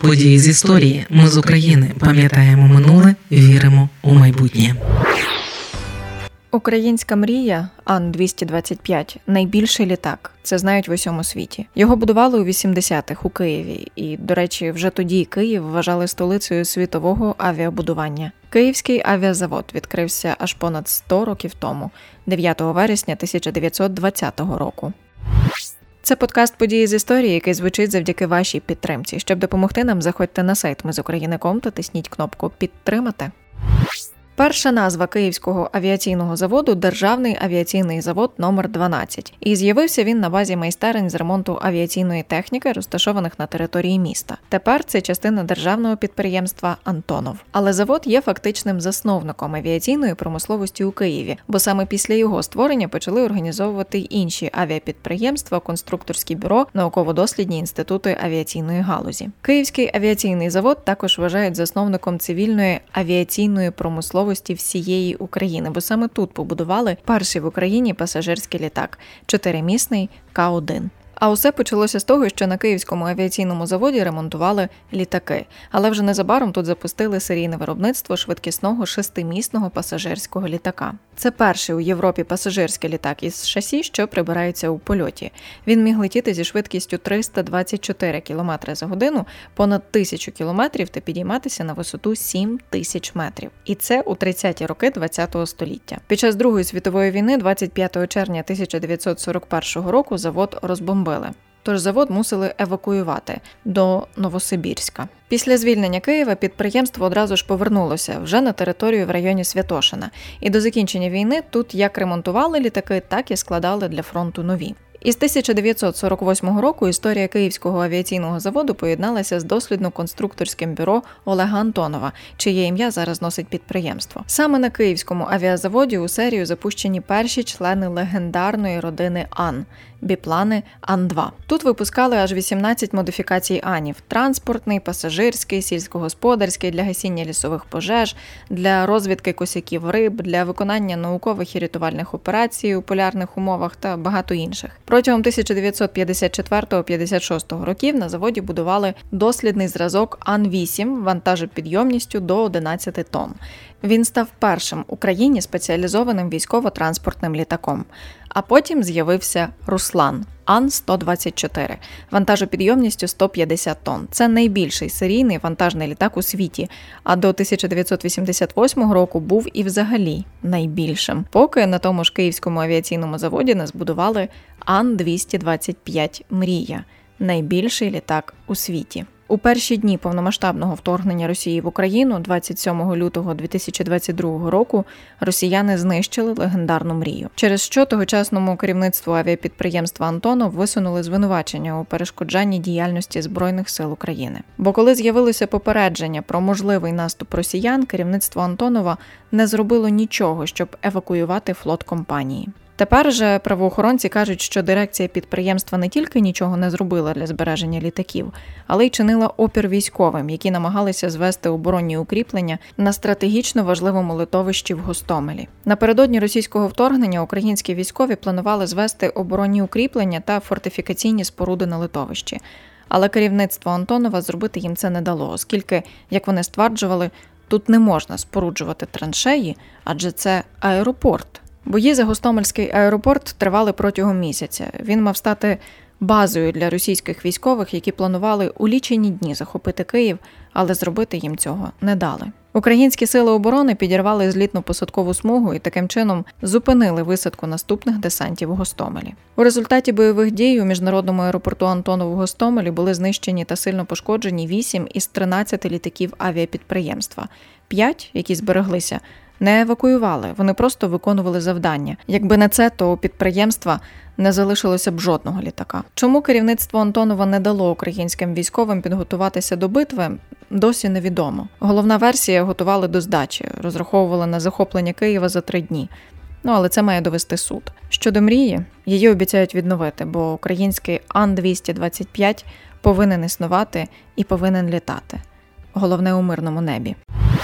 Події з історії. Ми з України пам'ятаємо минуле, віримо у майбутнє. Українська мрія Ан-225 найбільший літак. Це знають в усьому світі. Його будували у 80-х у Києві, і, до речі, вже тоді Київ вважали столицею світового авіабудування. Київський авіазавод відкрився аж понад 100 років тому, 9 вересня 1920 року. Це подкаст події з історії, який звучить завдяки вашій підтримці. Щоб допомогти нам, заходьте на сайт Ми з України.ком та тисніть кнопку Підтримати. Перша назва Київського авіаційного заводу Державний авіаційний завод номер 12 І з'явився він на базі майстерень з ремонту авіаційної техніки, розташованих на території міста. Тепер це частина державного підприємства Антонов. Але завод є фактичним засновником авіаційної промисловості у Києві, бо саме після його створення почали організовувати інші авіапідприємства, конструкторські бюро, науково-дослідні інститути авіаційної галузі. Київський авіаційний завод також вважають засновником цивільної авіаційної промисловості промисловості всієї України, бо саме тут побудували перший в Україні пасажирський літак чотиримісний К-1. А усе почалося з того, що на Київському авіаційному заводі ремонтували літаки, але вже незабаром тут запустили серійне виробництво швидкісного шестимісного пасажирського літака. Це перший у Європі пасажирський літак із шасі, що прибирається у польоті. Він міг летіти зі швидкістю 324 км за годину, понад тисячу кілометрів та підійматися на висоту 7 тисяч метрів. І це у 30-ті роки ХХ століття. Під час Другої світової війни, 25 червня 1941 року, завод розбомбили. Тож завод мусили евакуювати до Новосибірська. Після звільнення Києва підприємство одразу ж повернулося вже на територію в районі Святошина. І до закінчення війни тут як ремонтували літаки, так і складали для фронту нові. Із 1948 року історія Київського авіаційного заводу поєдналася з дослідно-конструкторським бюро Олега Антонова, чиє ім'я зараз носить підприємство. Саме на Київському авіазаводі у серію запущені перші члени легендарної родини Ан біплани Ан-2. Тут випускали аж 18 модифікацій Анів: транспортний, пасажирський, сільськогосподарський для гасіння лісових пожеж, для розвідки косяків риб, для виконання наукових і рятувальних операцій у полярних умовах та багато інших. Протягом 1954-56 років на заводі будували дослідний зразок Ан-8 вантажопідйомністю до 11 тонн. Він став першим в Україні спеціалізованим військово-транспортним літаком. А потім з'явився Руслан Ан-124 вантажопідйомністю 150 тонн. Це найбільший серійний вантажний літак у світі. А до 1988 року був і взагалі найбільшим. Поки на тому ж київському авіаційному заводі не збудували Ан-225 Мрія найбільший літак у світі. У перші дні повномасштабного вторгнення Росії в Україну, 27 лютого 2022 року, росіяни знищили легендарну мрію, через що тогочасному керівництву авіапідприємства Антонов висунули звинувачення у перешкоджанні діяльності збройних сил України. Бо коли з'явилося попередження про можливий наступ росіян, керівництво Антонова не зробило нічого, щоб евакуювати флот компанії. Тепер же правоохоронці кажуть, що дирекція підприємства не тільки нічого не зробила для збереження літаків, але й чинила опір військовим, які намагалися звести оборонні укріплення на стратегічно важливому литовищі в Гостомелі. Напередодні російського вторгнення українські військові планували звести оборонні укріплення та фортифікаційні споруди на литовищі. Але керівництво Антонова зробити їм це не дало, оскільки, як вони стверджували, тут не можна споруджувати траншеї, адже це аеропорт. Бої за Гостомельський аеропорт тривали протягом місяця. Він мав стати базою для російських військових, які планували у лічені дні захопити Київ, але зробити їм цього не дали. Українські сили оборони підірвали злітну посадкову смугу і таким чином зупинили висадку наступних десантів у Гостомелі. У результаті бойових дій у міжнародному аеропорту Антонов у Гостомелі були знищені та сильно пошкоджені 8 із 13 літаків авіапідприємства. П'ять, які збереглися, не евакуювали, вони просто виконували завдання. Якби не це, то у підприємства не залишилося б жодного літака. Чому керівництво Антонова не дало українським військовим підготуватися до битви? Досі невідомо. Головна версія готували до здачі, розраховували на захоплення Києва за три дні. Ну але це має довести суд. Щодо мрії, її обіцяють відновити, бо український Ан-225 повинен існувати і повинен літати. Головне у мирному небі.